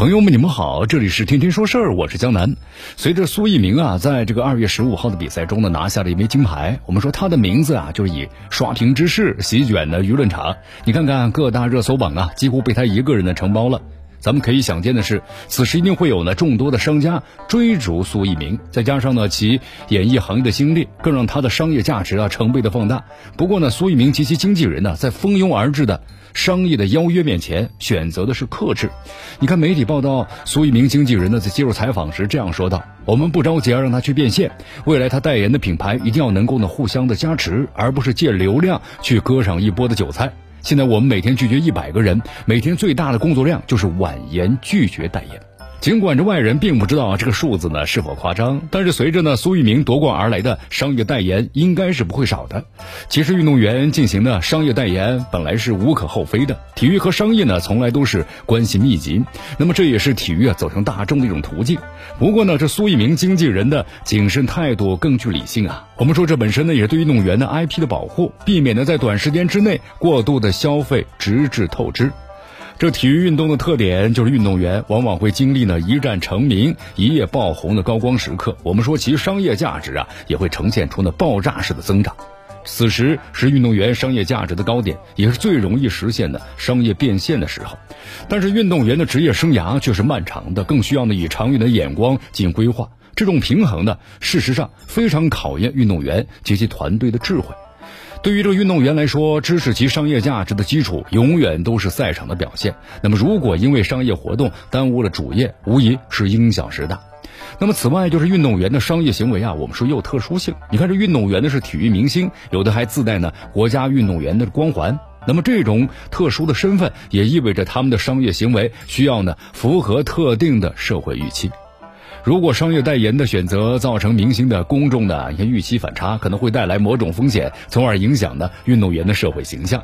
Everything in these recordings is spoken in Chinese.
朋友们，你们好，这里是天天说事儿，我是江南。随着苏翊鸣啊，在这个二月十五号的比赛中呢，拿下了一枚金牌。我们说他的名字啊，就是以刷屏之势席卷了舆论场。你看看各大热搜榜啊，几乎被他一个人的承包了。咱们可以想见的是，此时一定会有呢众多的商家追逐苏翊鸣，再加上呢其演艺行业的经历，更让他的商业价值啊成倍的放大。不过呢，苏翊鸣及其经纪人呢，在蜂拥而至的。商业的邀约面前，选择的是克制。你看媒体报道，苏一鸣经纪人呢在接受采访时这样说道：“我们不着急要让他去变现，未来他代言的品牌一定要能够呢互相的加持，而不是借流量去割上一波的韭菜。现在我们每天拒绝一百个人，每天最大的工作量就是婉言拒绝代言。”尽管这外人并不知道这个数字呢是否夸张，但是随着呢苏翊鸣夺冠而来的商业代言应该是不会少的。其实运动员进行的商业代言本来是无可厚非的，体育和商业呢从来都是关系密集，那么这也是体育啊走向大众的一种途径。不过呢，这苏翊鸣经纪人的谨慎态度更具理性啊。我们说这本身呢也是对运动员的 IP 的保护，避免呢在短时间之内过度的消费，直至透支。这体育运动的特点就是运动员往往会经历呢一战成名、一夜爆红的高光时刻。我们说其商业价值啊，也会呈现出呢爆炸式的增长。此时是运动员商业价值的高点，也是最容易实现的商业变现的时候。但是运动员的职业生涯却是漫长的，更需要呢以长远的眼光进行规划。这种平衡呢，事实上非常考验运动员及其团队的智慧。对于这个运动员来说，知识及商业价值的基础永远都是赛场的表现。那么，如果因为商业活动耽误了主业，无疑是因小失大。那么，此外就是运动员的商业行为啊，我们说也有特殊性。你看，这运动员呢是体育明星，有的还自带呢国家运动员的光环。那么，这种特殊的身份也意味着他们的商业行为需要呢符合特定的社会预期。如果商业代言的选择造成明星的公众的一些预期反差，可能会带来某种风险，从而影响呢运动员的社会形象。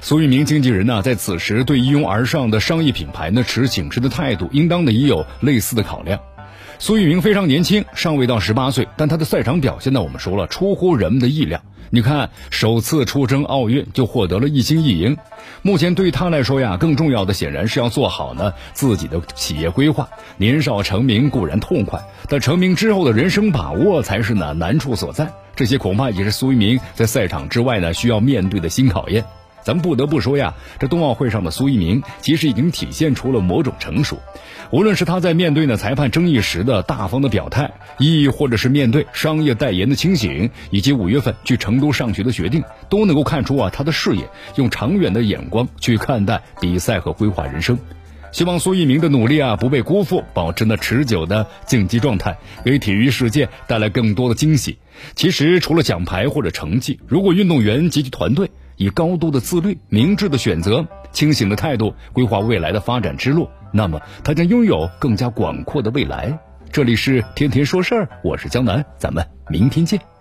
苏翊鸣经纪人呢，在此时对一拥而上的商业品牌呢持谨慎的态度，应当呢也有类似的考量。苏翊鸣非常年轻，尚未到十八岁，但他的赛场表现呢，我们说了出乎人们的意料。你看，首次出征奥运就获得了一金一银。目前对他来说呀，更重要的显然是要做好呢自己的企业规划。年少成名固然痛快，但成名之后的人生把握才是呢难处所在。这些恐怕也是苏翊鸣在赛场之外呢需要面对的新考验。咱不得不说呀，这冬奥会上的苏一鸣其实已经体现出了某种成熟。无论是他在面对呢裁判争议时的大方的表态，亦或者是面对商业代言的清醒，以及五月份去成都上学的决定，都能够看出啊他的视野，用长远的眼光去看待比赛和规划人生。希望苏一鸣的努力啊不被辜负，保持呢持久的竞技状态，给体育世界带来更多的惊喜。其实除了奖牌或者成绩，如果运动员及其团队。以高度的自律、明智的选择、清醒的态度规划未来的发展之路，那么他将拥有更加广阔的未来。这里是天天说事儿，我是江南，咱们明天见。